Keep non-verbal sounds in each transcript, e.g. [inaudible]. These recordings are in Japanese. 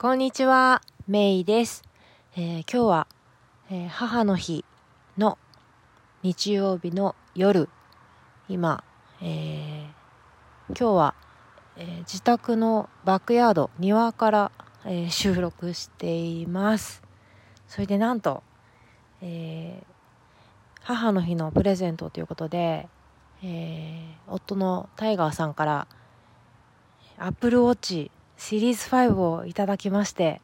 こんにちは、メイです。えー今日は、えー母の日の日曜日の夜、今、えー今日は、えー自宅のバックヤード、庭から、えー収録しています。それでなんと、えー母の日のプレゼントということで、えー夫のタイガーさんから、アップルウォッチシリーズ5をいただきまして、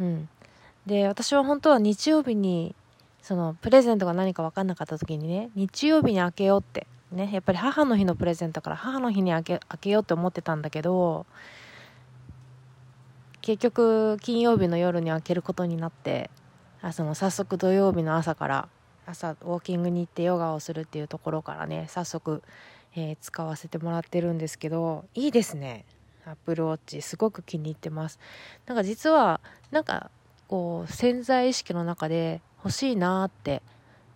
うん。で、私は本当は日曜日に、その、プレゼントが何か分かんなかった時にね、日曜日に開けようって、ね、やっぱり母の日のプレゼントから母の日に開け、開けようって思ってたんだけど、結局、金曜日の夜に開けることになって、あその、早速土曜日の朝から、朝、ウォーキングに行ってヨガをするっていうところからね、早速、えー使わせてもらってるんですけど、いいですね。アップルウォッチすごく気に入ってます。なんか実はなんかこう潜在意識の中で欲しいなって、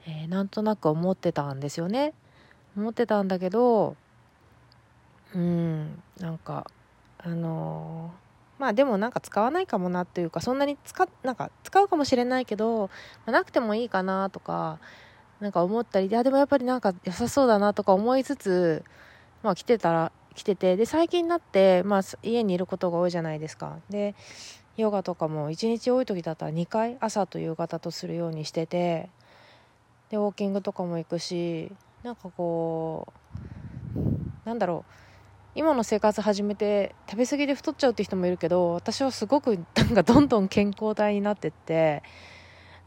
えーなんとなく思ってたんですよね。思ってたんだけどうんなんかあのーまあでもなんか使わないかもなっていうかそんなに使なんか使うかもしれないけど、まあなくてもいいかなとかなんか思ったりいやでもやっぱりなんか良さそうだなとか思いつつまあ来てたら来ててで最近になって、まあ、家にいることが多いじゃないですか。でヨガとかも1日多い時だったら2回朝と夕方とするようにしててでウォーキングとかも行くしなんかこうなんだろう今の生活始めて食べ過ぎで太っちゃうって人もいるけど私はすごくなんかどんどん健康体になってって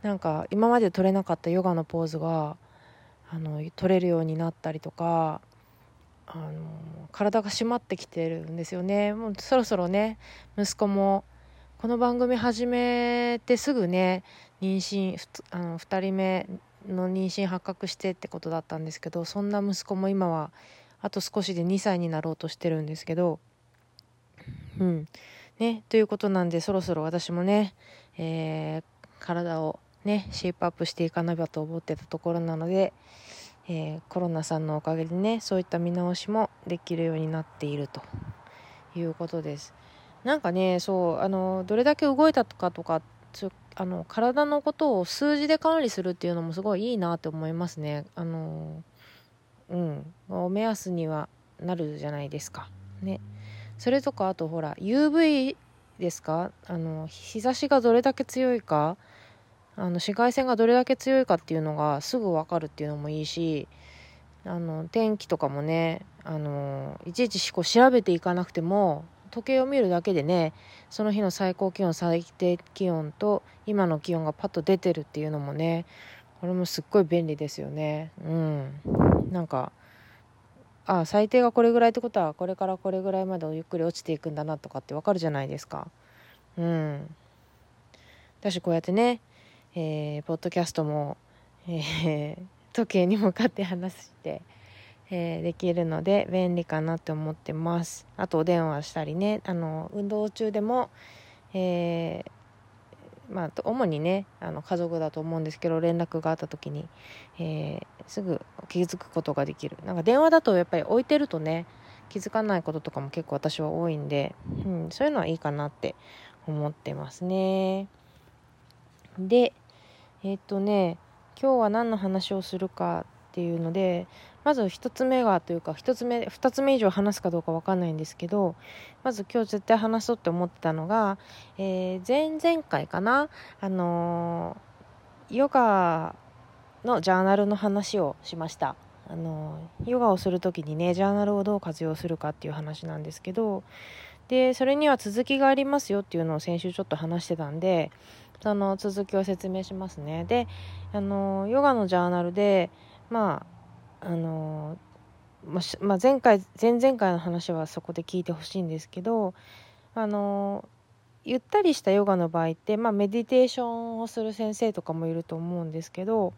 なんか今まで取れなかったヨガのポーズがあの取れるようになったりとかあの体が締まってきてるんですよね。もうそろそろね息子もこの番組始めてすぐね妊娠あの2人目の妊娠発覚してってことだったんですけどそんな息子も今はあと少しで2歳になろうとしてるんですけどうん。ねということなんでそろそろ私もね、えー体をねシェイプアップしていかなきゃと思ってたところなのでえーコロナさんのおかげでねそういった見直しもできるようになっているということです。なんかねそうあのどれだけ動いたとかとかあの体のことを数字で管理するっていうのもすごいいいなって思いますね。あのうんお目安にはなるじゃないですか。ね。それとかあとほら UV ですか？あの日差しがどれだけ強いかあの紫外線がどれだけ強いかっていうのがすぐ分かるっていうのもいいしあの天気とかもねあのいちいちこう調べていかなくても時計を見るだけでねその日の最高気温最低気温と今の気温がパッと出てるっていうのもねこれもすっごい便利ですよね。うん。なんかあ最低がこれぐらいってことはこれからこれぐらいまでゆっくり落ちていくんだなとかってわかるじゃないですか。うん。私こうやってねえーポッドキャストも、えー [laughs] 時計に向かって話して、えーできるので便利かなって思ってます。あとお電話したりねあの運動中でも、えまあ主にねあの家族だと思うんですけど連絡があった時に、えすぐ気づくことができる。なんか電話だとやっぱり置いてるとね気づかないこととかも結構私は多いんで、うん、そういうのはいいかなって思ってますね。でえっ、とね今日は何の話をするかっていうのでまず1つ目がというか1つ目2つ目以上話すかどうか分かんないんですけどまず今日絶対話そうって思ってたのが、えー前々回かなあのーヨガのジャーナルの話をしました。あのヨガをする時にねジャーナルをどう活用するかっていう話なんですけどでそれには続きがありますよっていうのを先週ちょっと話してたんでその続きを説明しますね。であのヨガのジャーナルでまああのまあ、前回前々回の話はそこで聞いてほしいんですけどあのゆったりしたヨガの場合って、まあ、メディテーションをする先生とかもいると思うんですけど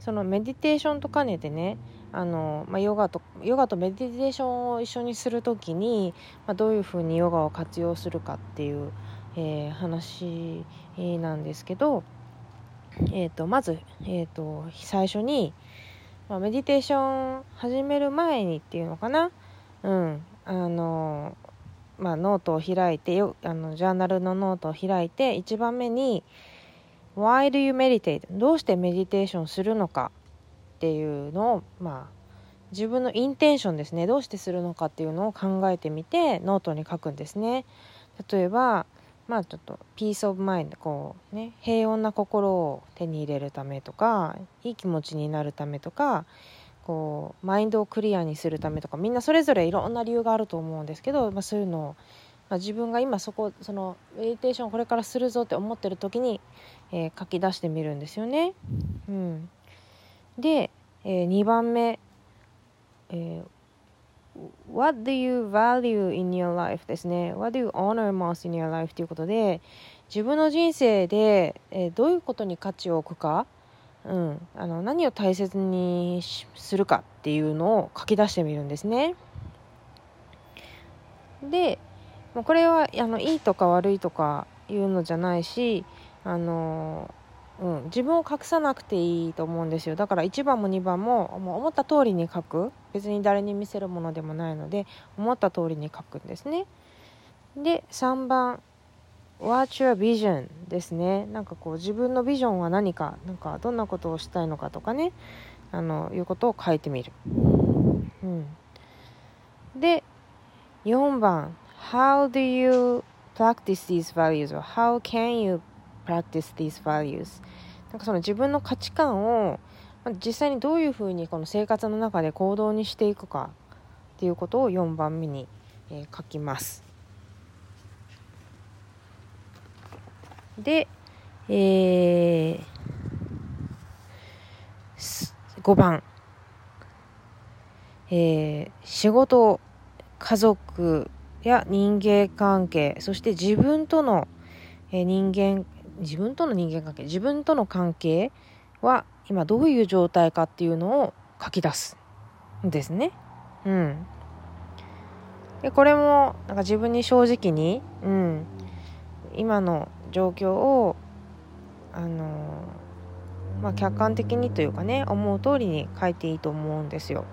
そのメディテーションと兼ねてねあの、まあ、ヨガとヨガとメディテーションを一緒にする時に、まあ、どういうふうにヨガを活用するかっていう、えー話なんですけど、えー、とまず、えー、と最初に、まあ、メディテーション始める前にっていうのかな、うん、あのまあ、ノートを開いてよあのジャーナルのノートを開いて1番目に「Why do you meditate?」どうして meditation するのかっていうのをまあ自分の intention ですね。どうしてするのかっていうのを考えてみてノートに書くんですね。例えばまあちょっと peace of mind こうね平穏な心を手に入れるためとかいい気持ちになるためとかこうマインドをクリアにするためとかみんなそれぞれいろんな理由があると思うんですけど、まあ、そういうのを、まあ、自分が今そこそのメディテーションこれからするぞって思ってる時に、えー、書き出してみるんですよね。うん、で、えー、2番目、えー、What do you value in your life? ですね。What do you honor most in your life? ということで自分の人生で、えー、どういうことに価値を置くか？うん、あの何を大切にするかっていうのを書き出してみるんですね。でこれはあのいいとか悪いとかいうのじゃないしあの、うん、自分を隠さなくていいと思うんですよだから1番も2番ももう思った通りに書く別に誰に見せるものでもないので思った通りに書くんですね。で3番 What's your vision? ですね。なんかこう自分のビジョンは何か、なんかどんなことをしたいのかとかね、あの、いうことを書いてみる。うん。で、4番 How do you practice these values? or How can you practice these values? なんかその自分の価値観を実際にどういうふうにこの生活の中で行動にしていくかっていうことを4番目に、え、書きます。で、えー、5番、えー、仕事、家族や人間関係、そして自分との、えー、人間、自分との人間関係、自分との関係は今どういう状態かっていうのを書き出すんですね。うん。でこれもなんか自分に正直に、うん、今の状況をあのまあ、客観的にというかね思う通りに書いていいと思うんですよ。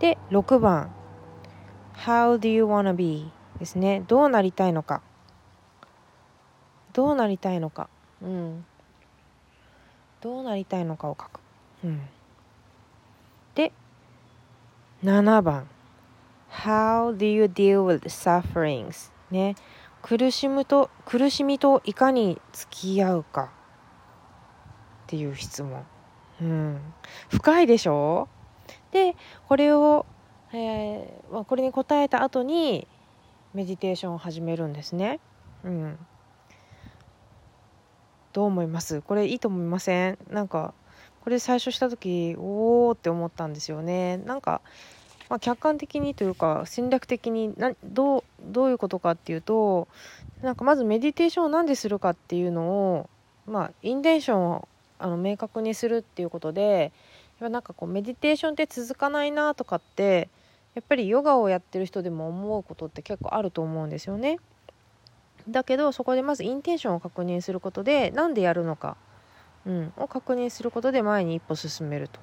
で6番「How do you wanna be?」ですねどうなりたいのかどうなりたいのか。うん。どうなりたいのかを書く。うん、で7番「How do you deal with sufferings?」ね。苦しむと苦しみといかに付き合うか。っていう質問、うん、深いでしょ？でこれを、えー、これに答えた後にメディテーションを始めるんですね。うん、どう思います？これいいと思いません？なんかこれ最初した時おおって思ったんですよね。なんかまあ、客観的にというか戦略的になどうどういうことかっていうとなんかまずメディテーションを何でするかっていうのを、まあ、インテンションをあの明確にするっていうことでなんかこうメディテーションって続かないなとかってやっぱりヨガをやってる人でも思うことって結構あると思うんですよね。だけどそこでまずインテンションを確認することで何でやるのか、うん、を確認することで前に一歩進めると。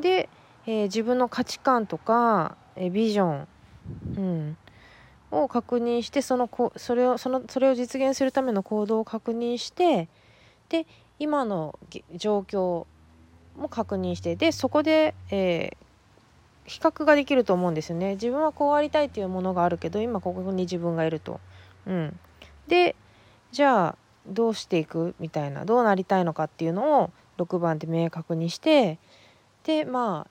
でえー、自分の価値観とか、えー、ビジョン、うん、を確認してそのこそれをそのそれを実現するための行動を確認してで今の状況も確認してでそこで、えー、比較ができると思うんですよね自分はこうありたいっていうものがあるけど今ここに自分がいると。うん、でじゃあどうしていく？みたいなどうなりたいのかっていうのを6番で明確にしてでまあ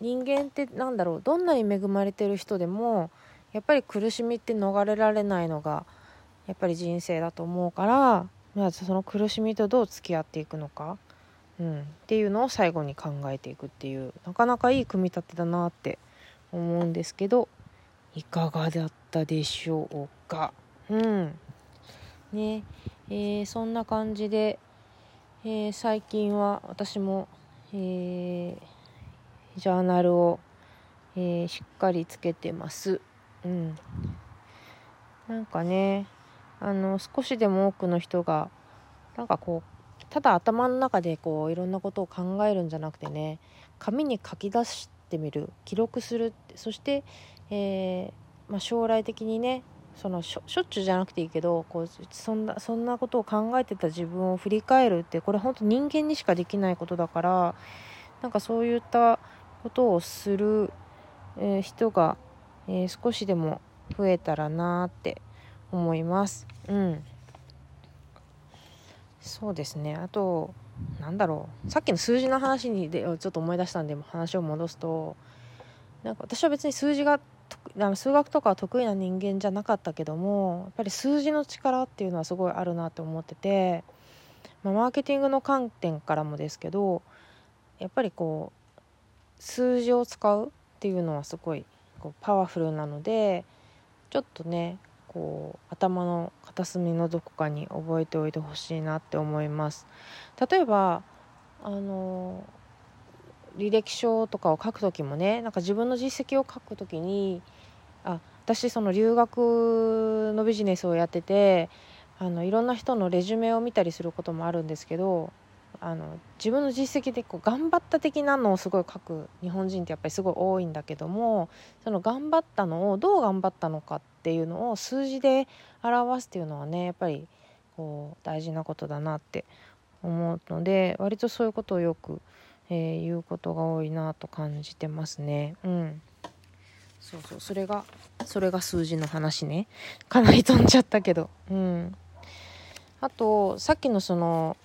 人間ってなんだろうどんなに恵まれてる人でもやっぱり苦しみって逃れられないのがやっぱり人生だと思うからまずその苦しみとどう付き合っていくのか、うん、っていうのを最後に考えていくっていうなかなかいい組み立てだなって思うんですけどいかがだったでしょうか？うんねえー、そんな感じで、えー、最近は私も、えージャーナルを、え、しっかりつけてます。うん。なんかね、あの、少しでも多くの人が、なんかこう、ただ頭の中でこう、いろんなことを考えるんじゃなくてね、紙に書き出してみる、記録する、そして、え、まあ、将来的にねそのしょしょっちゅうじゃなくていいけどこうそんなそんなことを考えてた自分を振り返るってこれ本当人間にしかできないことだからなんかそういったことをする、えー、人が、えー、少しでも増えたらなって思います。うん。そうですね。あとなんだろう。さっきの数字の話にでちょっと思い出したんで話を戻すとなんか私は別に数字が数学とかは得意な人間じゃなかったけどもやっぱり数字の力っていうのはすごいあるなと思ってて、まあ、マーケティングの観点からもですけどやっぱりこう数字を使うっていうのはすごいこうパワフルなのでちょっとねこう頭の片隅のどこかに覚えておいてほしいなって思います。例えばあの履歴書とかを書く時もねなんか自分の実績を書く時にあ私その留学のビジネスをやっててあのいろんな人のレジュメを見たりすることもあるんですけどあの自分の実績でこう頑張った的なのをすごい書く日本人ってやっぱりすごい多いんだけどもその頑張ったのをどう頑張ったのかっていうのを数字で表すっていうのはねやっぱりこう大事なことだなって思うので割とそういうことをよくえー、いうことが多いなと感じてますね。うん。そうそう、それが、それが数字の話ね。かなり飛んじゃったけど。うん。あと、さっきのその、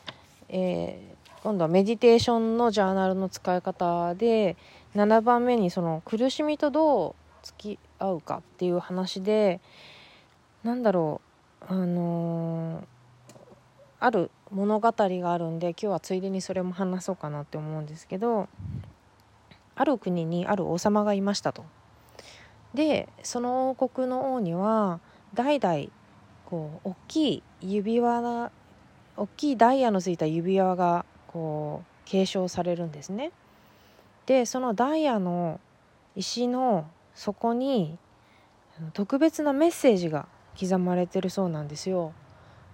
えー、今度はメディテーションのジャーナルの使い方で、7番目にその苦しみとどう付き合うかっていう話で、なんだろう、あのー、ある物語があるんで今日はついでにそれも話そうかなって思うんですけどある国にある王様がいましたと。でその王国の王には代々こう大きい指輪が大きいダイヤのついた指輪がこう継承されるんですね。でそのダイヤの石の底に特別なメッセージが刻まれてるそうなんですよ。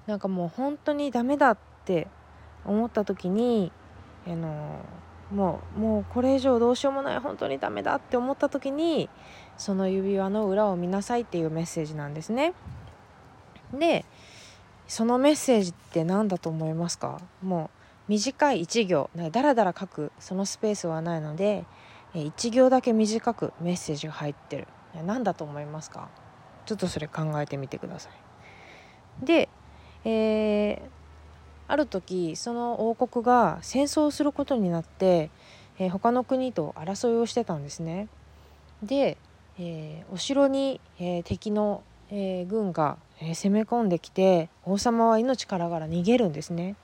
なんかもう本当にダメだって思った時にあのもうもうこれ以上どうしようもない本当にダメだって思った時にその指輪の裏を見なさいっていうメッセージなんですね。でそのメッセージって何だと思いますか？もう短い1行だらだら書くそのスペースはないので1行だけ短くメッセージが入ってる何だと思いますか？ちょっとそれ考えてみてください。でえー、ある時その王国が戦争をすることになって、えー、他の国と争いをしてたんですね。で、えー、お城に、えー、敵の、えー、軍が、え、攻め込んできて王様は命からがら逃げるんですね。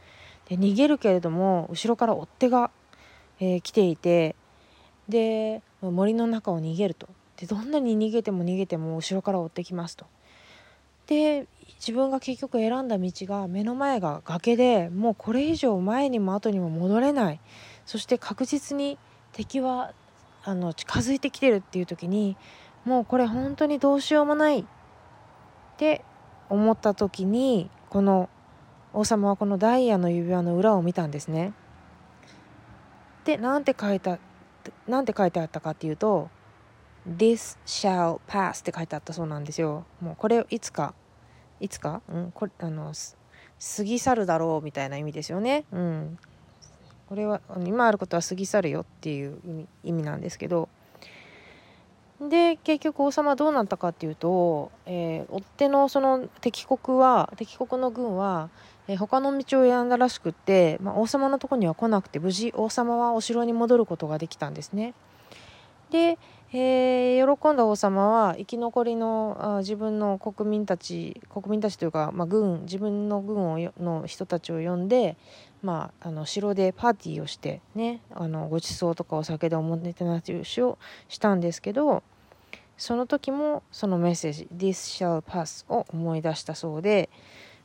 で逃げるけれども後ろから追っ手が、え、来ていてで森の中を逃げるとでどんなに逃げても逃げても後ろから追ってきますと。で自分が結局選んだ道が目の前が崖でもうこれ以上前にも後にも戻れないそして確実に敵はあの近づいてきてるっていう時にもうこれ本当にどうしようもないって思った時にこの王様はこのダイヤの指輪の裏を見たんですね。で何て書いた何て書いてあったかっていうと「This shall pass」って書いてあったそうなんですよ。もうこれいつかいつか、うん、これあの過ぎ去るだろうみたいな意味ですよね。うん、これは今あることは過ぎ去るよっていう意味意味なんですけどで結局王様どうなったかっていうと、えー、追っ手のその敵国は敵国の軍は、えー、他の道を選んだらしくって、まあ、王様のとこには来なくて無事王様はお城に戻ることができたんですね。で、え、喜んだ王様は生き残りのあ自分の国民たち国民たちというか、まあ、軍自分の軍をの人たちを呼んで、まあ、あの城でパーティーをしてねあのごちそうとかお酒でおもてなしをしたんですけどその時もそのメッセージ「This shall pass」を思い出したそうで、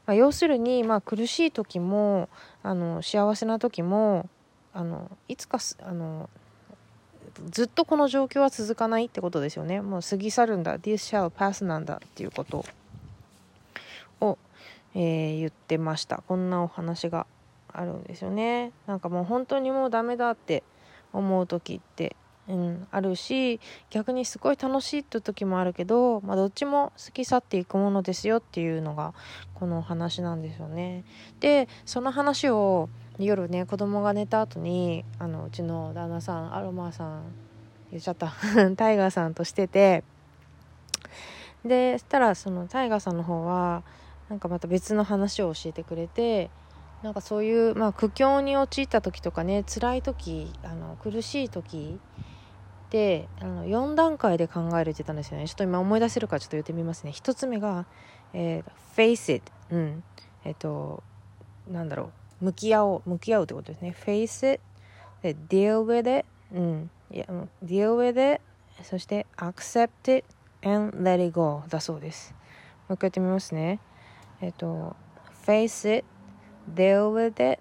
まあ、要するに、まあ、苦しい時もあの幸せな時もあのいつかあのずっとこの状況は続かないってことですよね。もう過ぎ去るんだ。This shall pass なんだっていうことを、えー、言ってました。こんなお話があるんですよね。なんかもう本当にもうダメだって思う時ってうん、あるし逆にすごい楽しいって時もあるけど、まあ、どっちも過ぎ去っていくものですよっていうのがこの話なんですよね。でその話を夜ね子供が寝た後にあのうちの旦那さんアロマさん言っちゃった。[laughs] タイガーさんとしててでそしたらそのタイガーさんの方はなんかまた別の話を教えてくれてなんかそういう、まあ、苦境に陥った時とかね辛い時あの苦しい時であの4段階で考えるって言ったんですよね。ちょっと今思い出せるかちょっと言ってみますね。1つ目が、えー、face it うん。えっ、となんだろう。向き合おう向き合うってことですね。Face it で deal with it うん。いや deal with it そして accept it and let it go だそうです。もう一回やってみますね。えっ、と face it deal with it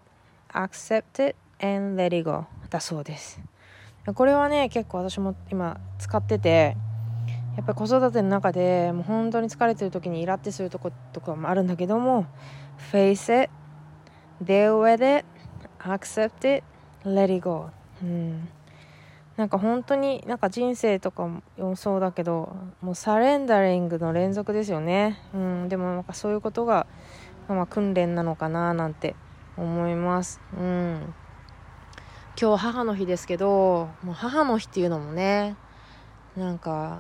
accept it and let it go だそうです。これはね結構私も今使っててやっぱり子育ての中でもう本当に疲れてる時にイラってするとことかもあるんだけども face it deal with it accept it let it go. うん。なんか本当になんか人生とかもそうだけどもうサレンダリングの連続ですよね、うん、でもなんかそういうことが、まあ、訓練なのかななんて思います、うん、今日母の日ですけどもう母の日っていうのもねなんか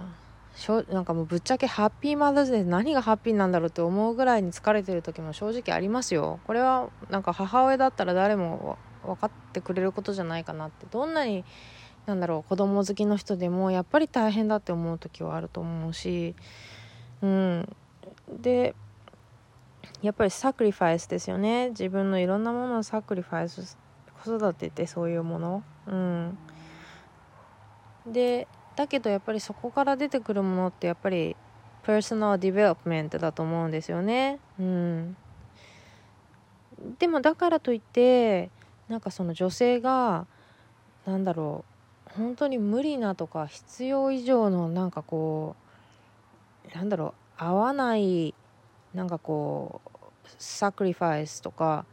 しょなんかもうぶっちゃけハッピーマザーズデー何がハッピーなんだろうって思うぐらいに疲れてる時も正直ありますよ。これはなんか母親だったら誰も分かってくれることじゃないかなって。どんなになんだろう子供好きの人でもやっぱり大変だって思う時はあると思うし。うん。でやっぱり sacrifice ですよね。自分のいろんなものを sacrifice 子育てってそういうもの。うん。でだけどやっぱりそこから出てくるものってやっぱり personal development だと思うんですよね。うん。でもだからといってなんかその女性がなんだろう本当に無理なとか必要以上のなんかこうなんだろう合わないなんかこうサクリファイスとか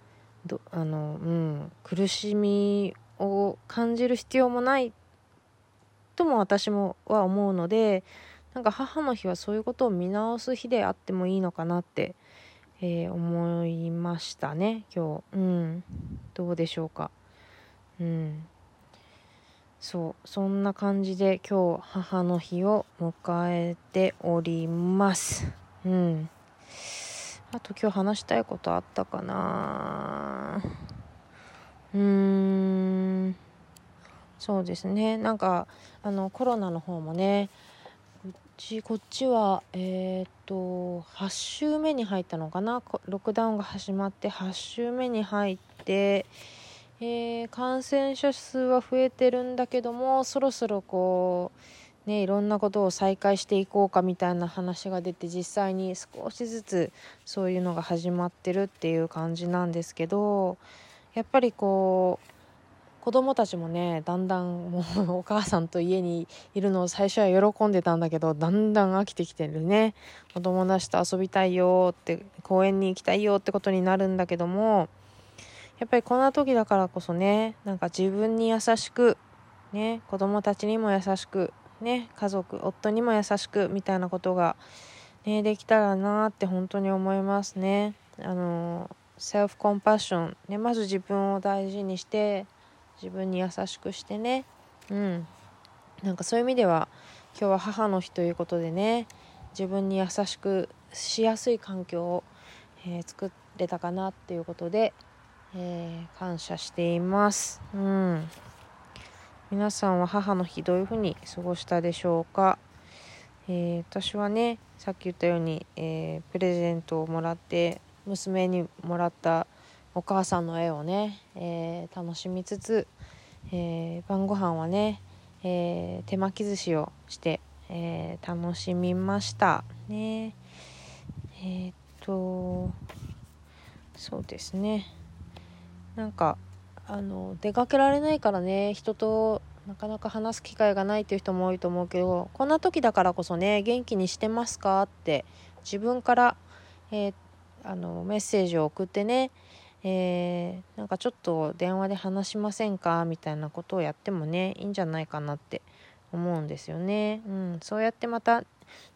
どあの、うん、苦しみを感じる必要もないっとも私もは思うのでなんか母の日はそういうことを見直す日であってもいいのかなって、えー、思いましたね今日。うん。どうでしょうか。うん。そう。そんな感じで今日母の日を迎えております。うん。あと今日話したいことあったかな。うーん。そうですね。なんかあのコロナの方もねうちこっちはえっ、と8週目に入ったのかな？ロックダウンが始まって8週目に入ってえー、感染者数は増えてるんだけどもそろそろこうねいろんなことを再開していこうかみたいな話が出て実際に少しずつそういうのが始まってるっていう感じなんですけどやっぱりこう子供たちもねだんだんもうお母さんと家にいるのを最初は喜んでたんだけどだんだん飽きてきてるね。お友達と遊びたいよって公園に行きたいよってことになるんだけどもやっぱりこんな時だからこそねなんか自分に優しくね子供たちにも優しくね家族夫にも優しくみたいなことが、ね、できたらなって本当に思いますね。あのセルフコンパッション、ね、まず自分を大事にして自分に優しくしてねうんなんかそういう意味では今日は母の日ということでね自分に優しくしやすい環境を、えー、作れたかなっていうことでえー、感謝しています。うん。皆さんは母の日どういうふうに過ごしたでしょうか？えー、私はね、さっき言ったように、えー、プレゼントをもらって娘にもらったお母さんの絵をね、えー、楽しみつつ、え晩ご飯はね、え手巻き寿司をして、え楽しみました。ね。えっとそうですね。なんかあの出かけられないからね人となかなか話す機会がないっていう人も多いと思うけどこんな時だからこそね元気にしてますかって自分から、えー、あのメッセージを送ってね、えー、なんかちょっと電話で話しませんかみたいなことをやってもねいいんじゃないかなって思うんですよね。うん、そうやってまた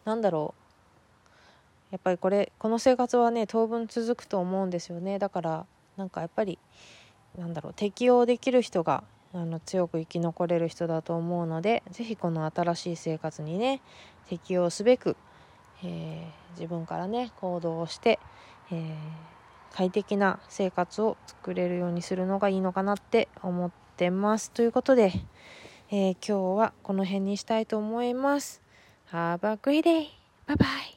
なんだろうやっぱりこれこの生活はね当分続くと思うんですよねだからなんかやっぱりなんだろう適応できる人があの強く生き残れる人だと思うので是非この新しい生活にね適応すべく、えー、自分からね行動をして、えー、快適な生活を作れるようにするのがいいのかなって思ってますということで、えー、今日はこの辺にしたいと思います。Have a great day! Bye bye!